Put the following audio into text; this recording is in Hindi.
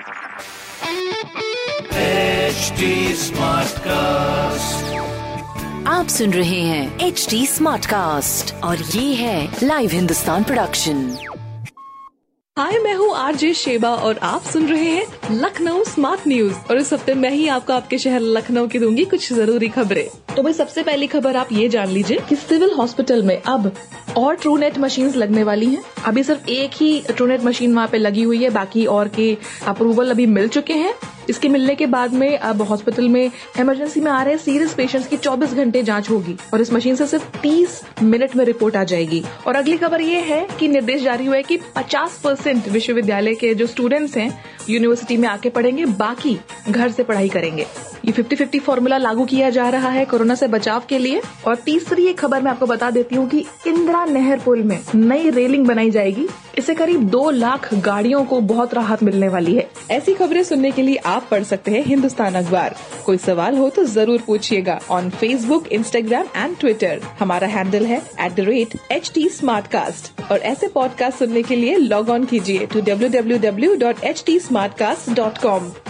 HD Smartcast. आप सुन रहे हैं एच डी स्मार्ट कास्ट और ये है लाइव हिंदुस्तान प्रोडक्शन हाय मैं हूँ आरजे शेबा और आप सुन रहे हैं लखनऊ स्मार्ट न्यूज़ और इस हफ़्ते मैं ही आपको आपके शहर लखनऊ की दूँगी कुछ ज़रूरी खबरें। तो भाई सबसे पहली खबर आप ये जान लीजिए कि सिविल हॉस्पिटल में अब और ट्रूनेट मशीन्स लगने वाली हैं। अभी सिर्फ़ एक ही ट्रूनेट मशीन वहाँ पे लगी हुई है, बाकी और के अप्रूवल अभी मिल चुके हैं। इसके मिलने के बाद में अब हॉस्पिटल में इमरजेंसी में आ रहे सीरियस पेशेंट्स की 24 घंटे जाँच होगी और इस मशीन से सिर्फ़ 30 मिनट में रिपोर्ट आ जाएगी। और अगली खबर ये है कि निर्देश जारी हुआ है कि 50 परसेंट विश्वविद्यालय के जो स्टूडेंट्स हैं, यूनिवर्सिटी में आके पढ़ेंगे, बाकी घर से पढ़ाई करेंगे। ये 50-50 फॉर्मूला लागू किया जा रहा है कोरोना से बचाव के लिए। और तीसरी एक खबर मैं आपको बता देती हूँ कि इंदिरा नहर पुल में नई रेलिंग बनाई जाएगी। इससे करीब दो लाख गाड़ियों को बहुत राहत मिलने वाली है। ऐसी खबरें सुनने के लिए आप पढ़ सकते हैं हिंदुस्तान अखबार। कोई सवाल हो तो ज़रूर पूछिएगा on Facebook Instagram and Twitter हमारा हैंडल है एट एच टी और ऐसे पॉडकास्ट सुनने के लिए लॉग ऑन कीजिए टू www.htsmartcast.com